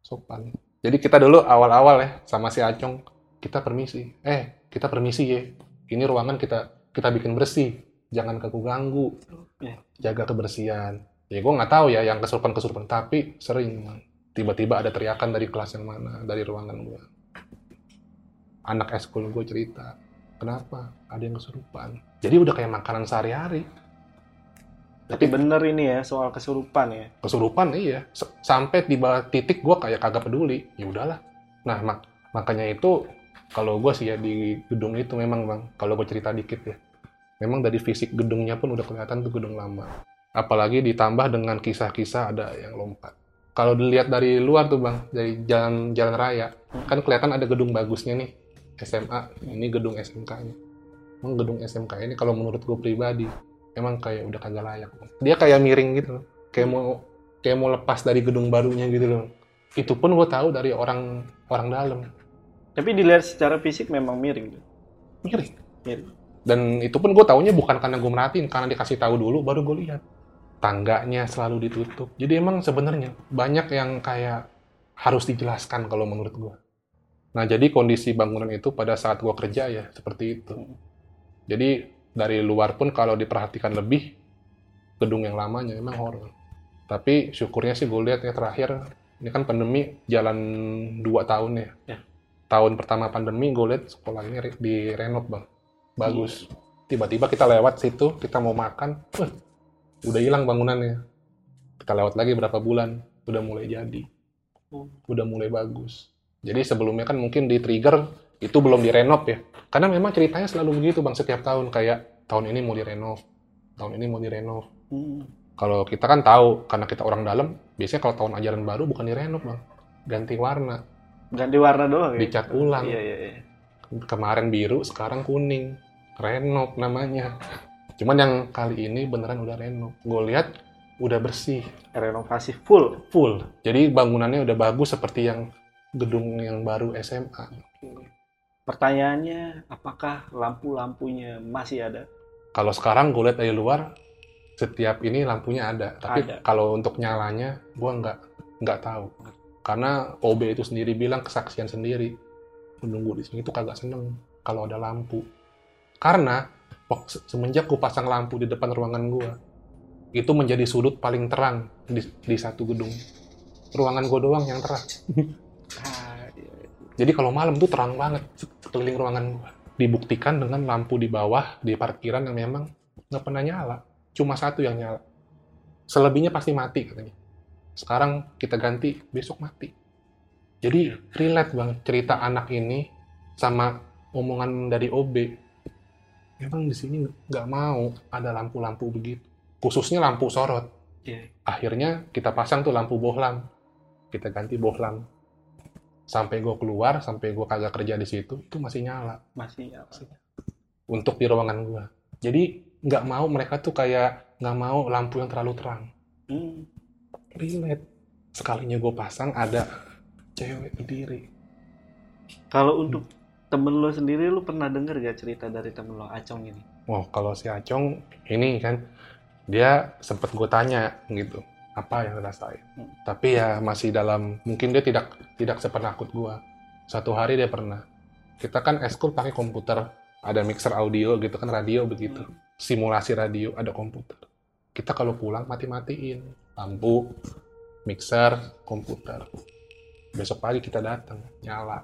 sopan jadi kita dulu awal-awal ya sama si Acong kita permisi. Eh kita permisi ya ini ruangan kita kita bikin bersih. Jangan ganggu Ya. jaga kebersihan. Ya gue nggak tahu ya yang kesurupan kesurupan tapi sering tiba-tiba ada teriakan dari kelas yang mana dari ruangan gue anak eskul gue cerita kenapa ada yang kesurupan? Jadi udah kayak makanan sehari-hari Tapi bener ini ya soal kesurupan ya. kesurupan iya. S- sampai tiba titik gue kayak kagak peduli. Ya udahlah. Nah mak- makanya itu kalau gue sih ya di gedung itu memang bang. Kalau gue cerita dikit ya. Memang dari fisik gedungnya pun udah kelihatan tuh gedung lama. Apalagi ditambah dengan kisah-kisah ada yang lompat. Kalau dilihat dari luar tuh bang dari jalan jalan raya kan kelihatan ada gedung bagusnya nih SMA ini gedung SMK nya emang gedung SMK ini kalau menurut gue pribadi emang kayak udah kagak layak dia kayak miring gitu loh kayak mau kayak mau lepas dari gedung barunya gitu loh itu pun gue tahu dari orang orang dalam. Tapi dilihat secara fisik memang miring. miring. Miring. dan itu pun gue taunya bukan karena gue merhatiin karena dikasih tahu dulu baru gue lihat. Tangganya selalu ditutup. Jadi emang sebenarnya banyak yang kayak harus dijelaskan kalau menurut gue nah jadi kondisi bangunan itu pada saat gue kerja ya seperti itu. Jadi dari luar pun kalau diperhatikan lebih gedung yang lamanya memang horor Tapi syukurnya sih gue lihat ya terakhir, ini kan pandemi jalan dua tahun ya. Ya. Tahun pertama pandemi gue lihat sekolah ini re- direnov bang, bagus. Tiba-tiba kita lewat situ, kita mau makan, wah, udah hilang bangunannya. Kita lewat lagi berapa bulan, udah mulai jadi, Oh. udah mulai bagus. Jadi sebelumnya kan mungkin di trigger itu belum direnov ya, karena memang ceritanya selalu begitu bang setiap tahun kayak tahun ini mau direnov, tahun ini mau direnov. Hmm. Kalau kita kan tahu, karena kita orang dalam, biasanya kalau tahun ajaran baru bukan direnov bang, ganti warna, Ganti warna doang ya? dicat ulang. Iya, iya, iya. Kemarin biru, sekarang kuning, renov namanya. Cuman yang kali ini beneran udah renov. Gue lihat udah bersih, Renovasi full. full. Jadi bangunannya udah bagus seperti yang gedung yang baru SMA. Pertanyaannya, apakah lampu-lampunya masih ada? Kalau sekarang gue lihat dari luar, setiap ini lampunya ada. Tapi Ada. kalau untuk nyalanya, gue nggak nggak tahu. Karena OB itu sendiri bilang kesaksian sendiri. Menunggu di sini itu kagak seneng kalau ada lampu. Karena semenjak gue pasang lampu di depan ruangan gue, itu menjadi sudut paling terang di, di satu gedung. Ruangan gue doang yang terang. (laughs) Iya, iya. Jadi kalau malam tuh terang banget sekeliling ruangan gua. Dibuktikan dengan lampu di bawah di parkiran yang memang nggak pernah nyala. Cuma satu yang nyala. Selebihnya pasti mati katanya. Sekarang kita ganti, besok mati. Jadi relate banget cerita anak ini sama omongan dari OB. Memang di sini nggak mau ada lampu-lampu begitu. Khususnya lampu sorot. Iya. Akhirnya kita pasang tuh lampu bohlam. Kita ganti bohlam sampai gue keluar, sampai gue kagak kerja di situ, itu masih nyala Masih apa? untuk di ruangan gue. Jadi nggak mau mereka tuh kayak nggak mau lampu yang terlalu terang. Hmm. Relate. Sekalinya gue pasang ada cewek berdiri. Kalau untuk temen lo sendiri, lo pernah denger gak cerita dari temen lo, Acong ini? Wah kalau si Acong ini kan dia sempet gue tanya gitu apa yang rasain. Hmm. Tapi ya masih dalam mungkin dia tidak tidak sepenakut gue. Satu hari dia pernah. Kita kan eskul pakai komputer, ada mixer audio gitu kan radio begitu. Simulasi radio ada komputer. Kita kalau pulang mati-matiin lampu, mixer, komputer. Besok pagi kita datang nyala.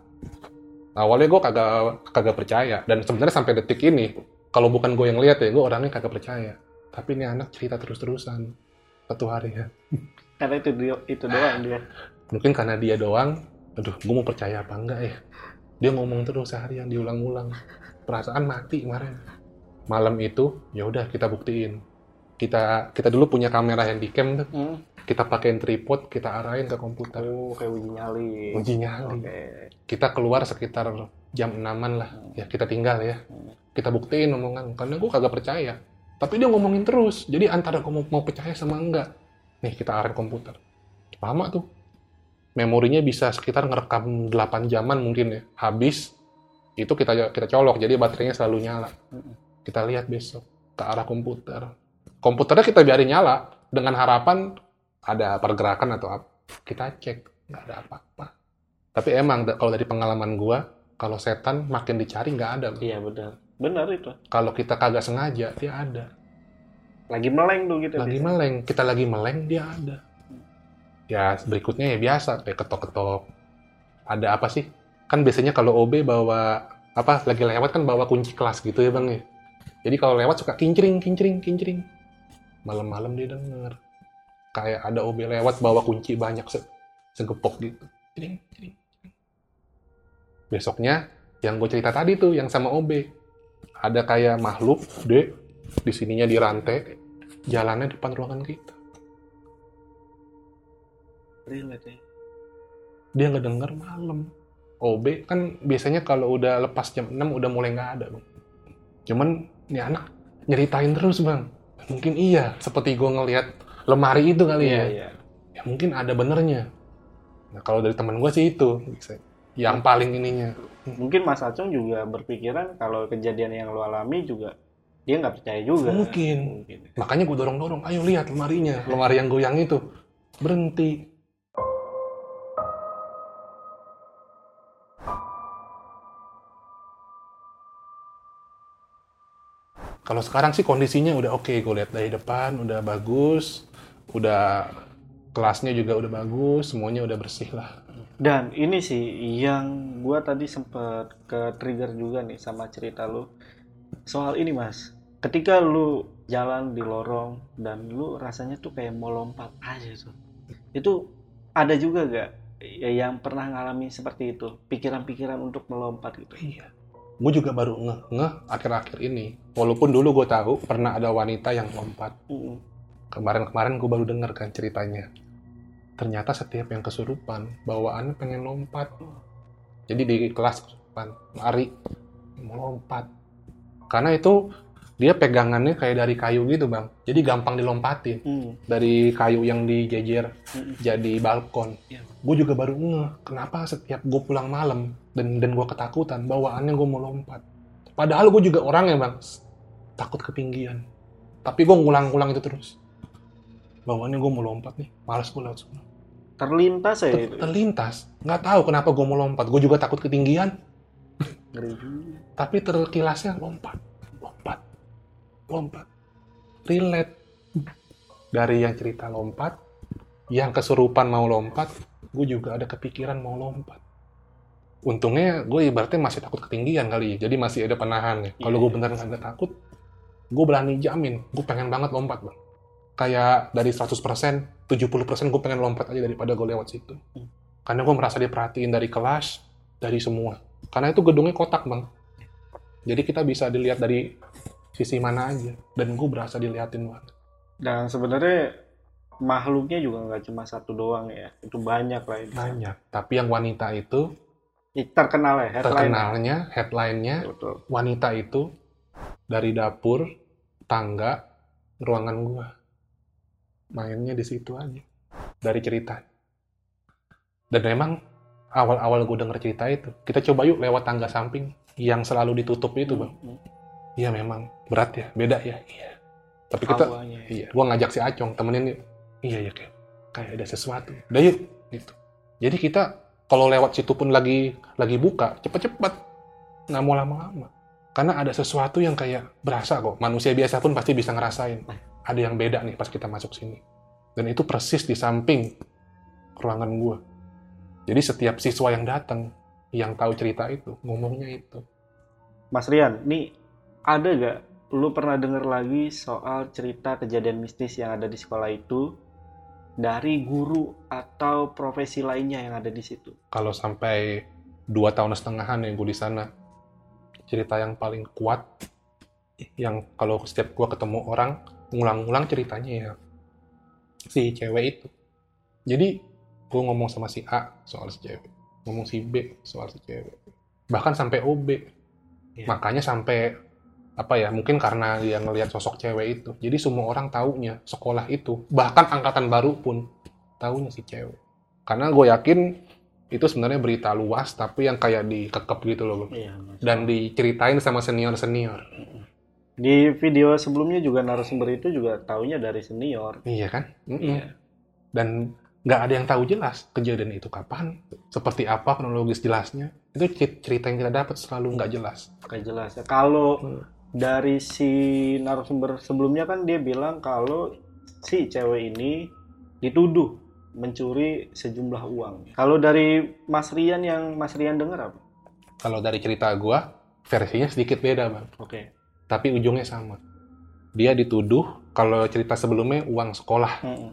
Awalnya gue kagak kagak percaya dan sebenarnya sampai detik ini kalau bukan gue yang lihat ya gue orangnya kagak percaya. Tapi ini anak cerita terus-terusan satu hari ya. Karena itu dia, itu doang dia. Mungkin karena dia doang, aduh gue mau percaya apa enggak ya. Dia ngomong terus seharian diulang-ulang. Perasaan mati kemarin. Malam itu ya udah kita buktiin. Kita kita dulu punya kamera handycam tuh. Hmm. Kita pakein tripod, kita arahin ke komputer. Oh, kayak uji nyali. Uji nyali. Oke. Kita keluar sekitar jam 6-an lah. Ya kita tinggal ya. Kita buktiin omongan. Karena gue kagak percaya. Tapi dia ngomongin terus. Jadi antara gue mau, percaya sama enggak. Nih kita arahin komputer. Lama tuh. Memorinya bisa sekitar ngerekam 8 jaman mungkin ya. Habis itu kita kita colok. Jadi baterainya selalu nyala. Kita lihat besok ke arah komputer. Komputernya kita biarin nyala dengan harapan ada pergerakan atau apa. Kita cek nggak ada apa-apa. Tapi emang kalau dari pengalaman gua, kalau setan makin dicari nggak ada. Iya benar. Benar itu. Kalau kita kagak sengaja, dia ada. Lagi meleng tuh gitu. Lagi meleng, kita lagi meleng, dia ada. Ya berikutnya ya biasa, kayak ketok-ketok. Ada apa sih? Kan biasanya kalau OB bawa apa lagi lewat kan bawa kunci kelas gitu ya bang ya. Jadi kalau lewat suka kincring, kincring, kincring. Malam-malam dia denger. Kayak ada OB lewat bawa kunci banyak se segepok gitu. Cring, cring, cring. Besoknya yang gue cerita tadi tuh yang sama OB ada kayak makhluk gede di sininya di rantai jalannya depan ruangan kita. Relate ya. dia nggak denger malam. OB kan biasanya kalau udah lepas jam 6 udah mulai nggak ada bang. Cuman ini anak nyeritain terus bang. Mungkin iya seperti gue ngelihat lemari itu kali Iya, ya. iya. ya mungkin ada benernya. Nah kalau dari teman gue sih itu yang paling ininya Mungkin Mas Acong juga berpikiran kalau kejadian yang lo alami juga dia nggak percaya juga. Mungkin. Mungkin. makanya gue dorong dorong ayo lihat lemarinya lemari yang goyang itu berhenti Kalau sekarang sih kondisinya udah oke, gue lihat dari depan udah bagus, udah kelasnya juga udah bagus semuanya udah bersih lah Dan ini sih yang gua tadi sempet ke trigger juga nih sama cerita lu soal ini mas. Ketika lu jalan di lorong dan lu rasanya tuh kayak mau lompat aja tuh. Itu ada juga gak ya, yang pernah ngalami seperti itu? Pikiran-pikiran untuk melompat gitu. iya gue juga baru ngeh ngeh akhir-akhir ini walaupun dulu gue tahu pernah ada wanita yang lompat kemarin-kemarin gue baru dengar kan ceritanya ternyata setiap yang kesurupan bawaannya pengen lompat. Jadi di kelas kesurupan lari mau lompat. Karena itu dia pegangannya kayak dari kayu gitu bang. Jadi gampang dilompatin. Mm. dari kayu yang dijejer Mm-mm. jadi balkon. Iya. gue juga baru ngeh kenapa setiap gue pulang malam dan dan gue ketakutan bawaannya gue mau lompat. Padahal gue juga orang ya bang. Takut ketinggian tapi gue ngulang-ngulang itu terus. Bawaannya gue mau lompat nih males gue lewat sana Terlintas ya Ter- terlintas. Nggak tahu kenapa gue mau lompat. Gue juga takut ketinggian. Ngeri tapi terkilasnya lompat. Lompat. Lompat. Relate. Dari yang cerita lompat yang kesurupan mau lompat gue juga ada kepikiran mau lompat. Untungnya gue ibaratnya masih takut ketinggian kali ya. Jadi masih ada penahannya kalau Iya. gue beneran nggak takut gue berani jamin. Gue pengen banget lompat bang kayak dari 100% 70% gue pengen lompat aja daripada gue lewat situ karena gue merasa diperhatiin dari kelas dari semua karena itu gedungnya kotak bang jadi kita bisa dilihat dari sisi mana aja dan gue berasa diliatin banget Dan sebenarnya makhluknya juga nggak cuma satu doang ya. Itu banyak lah. sana. banyak tapi yang wanita itu Terkenal ya, headline. terkenalnya headline-nya Betul. wanita itu dari dapur tangga ruangan gua mainnya di situ aja. Dari cerita. Dan memang awal-awal gue denger cerita itu kita coba yuk lewat tangga samping yang selalu ditutup itu bang. Hmm, iya memang. Berat ya beda ya. Iya. Tapi kita Awalnya. iya gua ngajak si Acong temenin yuk. Iya ya kayak kayak ada sesuatu. Udah yuk gitu. Jadi kita kalau lewat situ pun lagi lagi buka cepet-cepet. Nggak mau lama-lama. Karena ada sesuatu yang kayak berasa kok. Manusia biasa pun pasti bisa ngerasain ada yang beda nih pas kita masuk sini. Dan itu persis di samping ruangan gua. Jadi setiap siswa yang datang yang tahu cerita itu ngomongnya itu. Mas Rian, nih ada gak lu pernah denger lagi soal cerita kejadian mistis yang ada di sekolah itu dari guru atau profesi lainnya yang ada di situ? kalau sampai dua tahun setengahan yang gue di sana cerita yang paling kuat yang kalau setiap gue ketemu orang ngulang-ngulang ceritanya ya. Si cewek itu. Jadi gue ngomong sama si A soal si cewek. Ngomong si B soal si cewek. Bahkan sampai OB Iya. makanya sampai apa ya mungkin karena dia ngelihat sosok cewek itu. Jadi semua orang taunya sekolah itu bahkan angkatan baru pun taunya si cewek. Karena gue yakin itu sebenarnya berita luas tapi yang kayak dikekep gitu loh. Iya, Mas. dan diceritain sama senior senior Di video sebelumnya juga narasumber itu juga taunya dari senior. iya kan Mm-mm. Iya. dan nggak ada yang tahu jelas kejadian itu kapan seperti apa kronologis jelasnya itu cer- cerita yang kita dapat selalu nggak jelas Kayak jelas ya. Kalau Hmm. dari si narasumber sebelumnya kan dia bilang kalau si cewek ini dituduh mencuri sejumlah uang. Kalau dari Mas Rian yang Mas Rian dengar apa? kalau dari cerita gua versinya sedikit beda bang Oke. Tapi ujungnya sama. Dia dituduh kalau cerita sebelumnya uang sekolah. Mm-mm.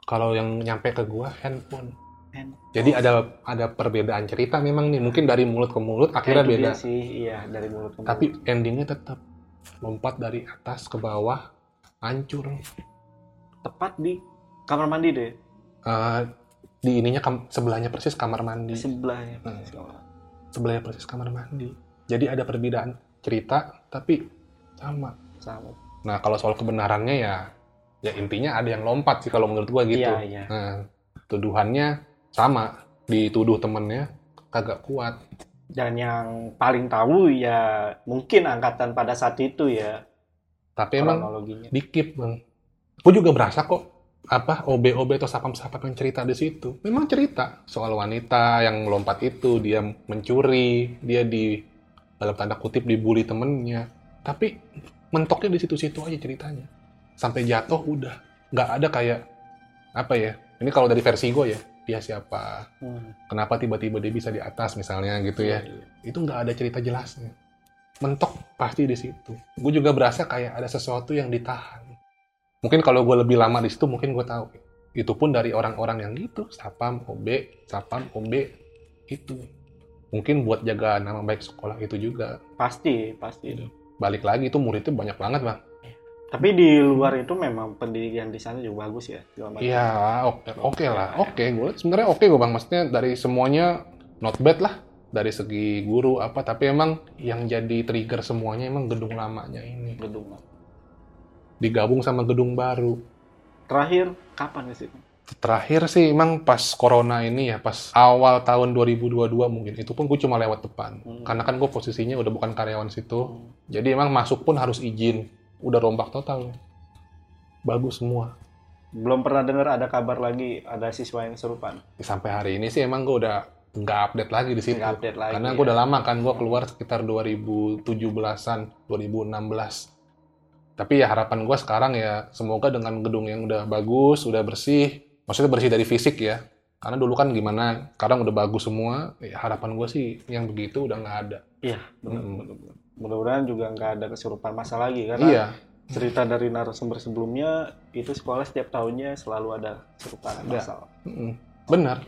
kalau yang nyampe ke gua handphone. And- jadi ada ada perbedaan cerita memang nih. Mungkin dari mulut ke mulut akhirnya Kayak beda. dia sih, iya dari mulut ke mulut. tapi endingnya tetap lompat dari atas ke bawah hancur. Tepat di kamar mandi deh, Eh, di ininya kam- sebelahnya persis kamar mandi. Sebelahnya. Hmm. sebelahnya persis kamar mandi. Jadi ada perbedaan cerita tapi sama. Sama. nah kalau soal kebenarannya ya ya intinya ada yang lompat sih kalau menurut gua gitu. Iya, iya. Nah, tuduhannya sama dituduh temennya kagak kuat. Dan yang paling tahu ya mungkin angkatan pada saat itu ya tapi emang dikit bang. Gue juga berasa kok apa OB-OB atau sapam-sapam yang cerita di situ. Memang cerita soal wanita yang melompat itu dia mencuri dia di dalam tanda kutip dibully temennya tapi mentoknya di situ-situ aja ceritanya sampai jatuh udah nggak ada kayak apa ya Ini kalau dari versi gue ya, dia siapa, Hmm. kenapa tiba-tiba dia bisa di atas misalnya gitu ya. Iya, Itu nggak ada cerita jelasnya. Mentok pasti di situ. Gue juga berasa kayak ada sesuatu yang ditahan. Mungkin kalau gue lebih lama di situ, mungkin gue tahu. Itu pun dari orang-orang yang gitu, sapam, OB, sapam, OB, itu. Mungkin buat jaga nama baik sekolah itu juga. Pasti, pasti itu. Balik lagi itu muridnya banyak banget bang. Tapi di luar itu memang pendidikan di sana juga bagus ya. Iya, oke oke lah, oke. Gue sebenarnya oke gue bang. Maksudnya dari semuanya not bad lah. Dari segi guru apa, tapi emang yang jadi trigger semuanya emang gedung lamanya ini. Gedung. Digabung sama gedung baru. Terakhir kapan sih? Terakhir sih emang pas corona ini ya, pas awal tahun 2022 mungkin. Itu pun gue cuma lewat depan. Hmm. Karena kan gue posisinya udah bukan karyawan situ. Hmm. Jadi emang masuk pun harus izin. Udah rombak total. Bagus semua. Belum pernah dengar ada kabar lagi ada siswa yang serupan. Sampai hari ini sih emang gue udah nggak update lagi di situ. Update lagi, Karena ya. gue udah lama kan, gue keluar sekitar 2017-an, 2016. Tapi ya harapan gue sekarang ya semoga dengan gedung yang udah bagus, udah bersih, maksudnya bersih dari fisik ya. Karena dulu kan gimana, sekarang udah bagus semua. Ya, harapan gue sih yang begitu udah nggak ada. Iya, benar, benar, benar. Mudah-mudahan juga nggak ada kesurupan masa lagi karena Iya, cerita dari narasumber sebelumnya itu sekolah setiap tahunnya selalu ada kesurupan masal. mm, benar.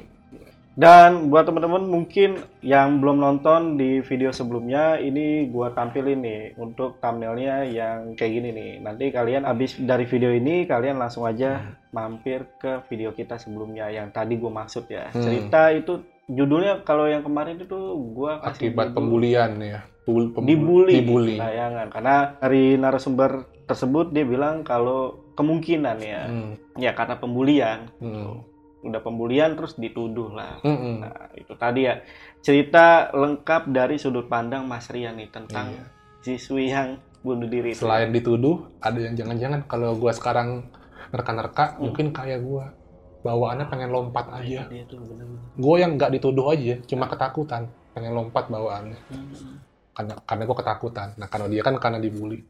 Dan buat teman-teman mungkin yang belum nonton di video sebelumnya, ini gua tampilin nih untuk thumbnailnya yang kayak gini nih. Nanti kalian abis dari video ini kalian langsung aja mampir ke video kita sebelumnya yang tadi gua maksud ya. Hmm. Cerita itu judulnya kalau yang kemarin itu gua kasih Akibat judul pembulian ya. Pembul- pembul- dibully, Dibully. tayangan karena dari narasumber tersebut dia bilang kalau kemungkinan ya Hmm, ya karena pembulian hmm, udah pembulian terus dituduh lah hmm, hmm. Nah, itu tadi ya cerita lengkap dari sudut pandang Mas Rian nih tentang Iya. siswi yang bunuh diri. itu. Selain dituduh, ada yang jangan-jangan kalau gua sekarang nerka-nerka, Hmm. mungkin kayak gua bawaannya pengen lompat aja. Dia tuh bener-bener. Gue yang nggak dituduh aja, cuma ketakutan, pengen lompat bawaannya. Hmm. Karena karena gue ketakutan. Nah kalau dia kan karena dibully.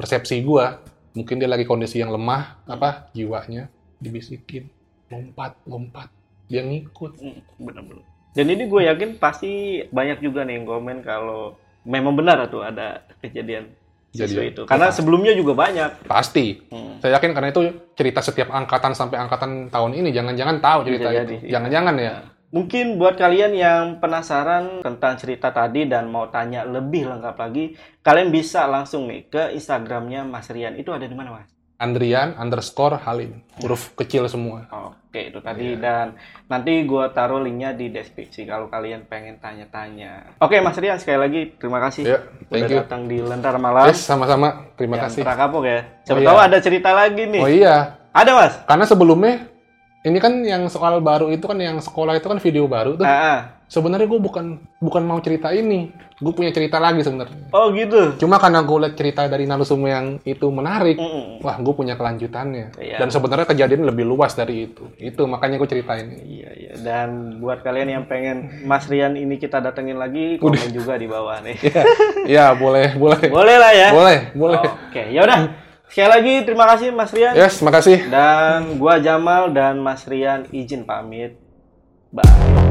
Persepsi gue, mungkin dia lagi kondisi yang lemah, apa jiwanya dibisikin, lompat, lompat, dia ngikut. Hmm, Bener-bener. Dan ini gue yakin pasti banyak juga nih yang komen kalau memang benar tuh ada kejadian Jadi itu. Karena sebelumnya juga banyak. Pasti. Hmm. Saya yakin karena itu cerita setiap angkatan sampai angkatan tahun ini, jangan-jangan tahu cerita Bisa itu. jadi, iya. Jangan-jangan ya. Mungkin buat kalian yang penasaran tentang cerita tadi dan mau tanya lebih lengkap lagi, kalian bisa langsung nih ke Instagramnya Mas Rian. Itu ada di mana, Mas? Andrian underscore Halim, huruf kecil semua. Oke, itu Iya. tadi dan nanti gua taruh linknya di deskripsi kalau kalian pengen tanya-tanya. Oke, Mas Rian sekali lagi terima kasih Ya, thank udah you. datang di Lentera Malam. Yes, sama-sama. Terima yang kasih. Terakapok ya. Siapa Oh, iya. tahu ada cerita lagi nih. Oh iya, Ada, Mas? karena sebelumnya ini kan yang soal baru itu kan yang sekolah itu kan video baru tuh. Ah. Sebenarnya gue bukan bukan mau cerita ini, gue punya cerita lagi sebenarnya. Oh, gitu. Cuma karena gue lihat cerita dari narasumber yang itu menarik, Mm-mm. wah gue punya kelanjutannya. Iya. Dan sebenarnya kejadian lebih luas dari itu. Itu makanya gue ceritain. Iya, iya. Dan buat kalian yang pengen Mas Rian ini kita datengin lagi, komen juga di bawah nih. Ya boleh, boleh, Boleh lah ya. boleh, boleh. Oke, ya udah. Sekali lagi terima kasih Mas Rian. Yes, makasih. Dan gua Jamal dan Mas Rian izin pamit. Bye.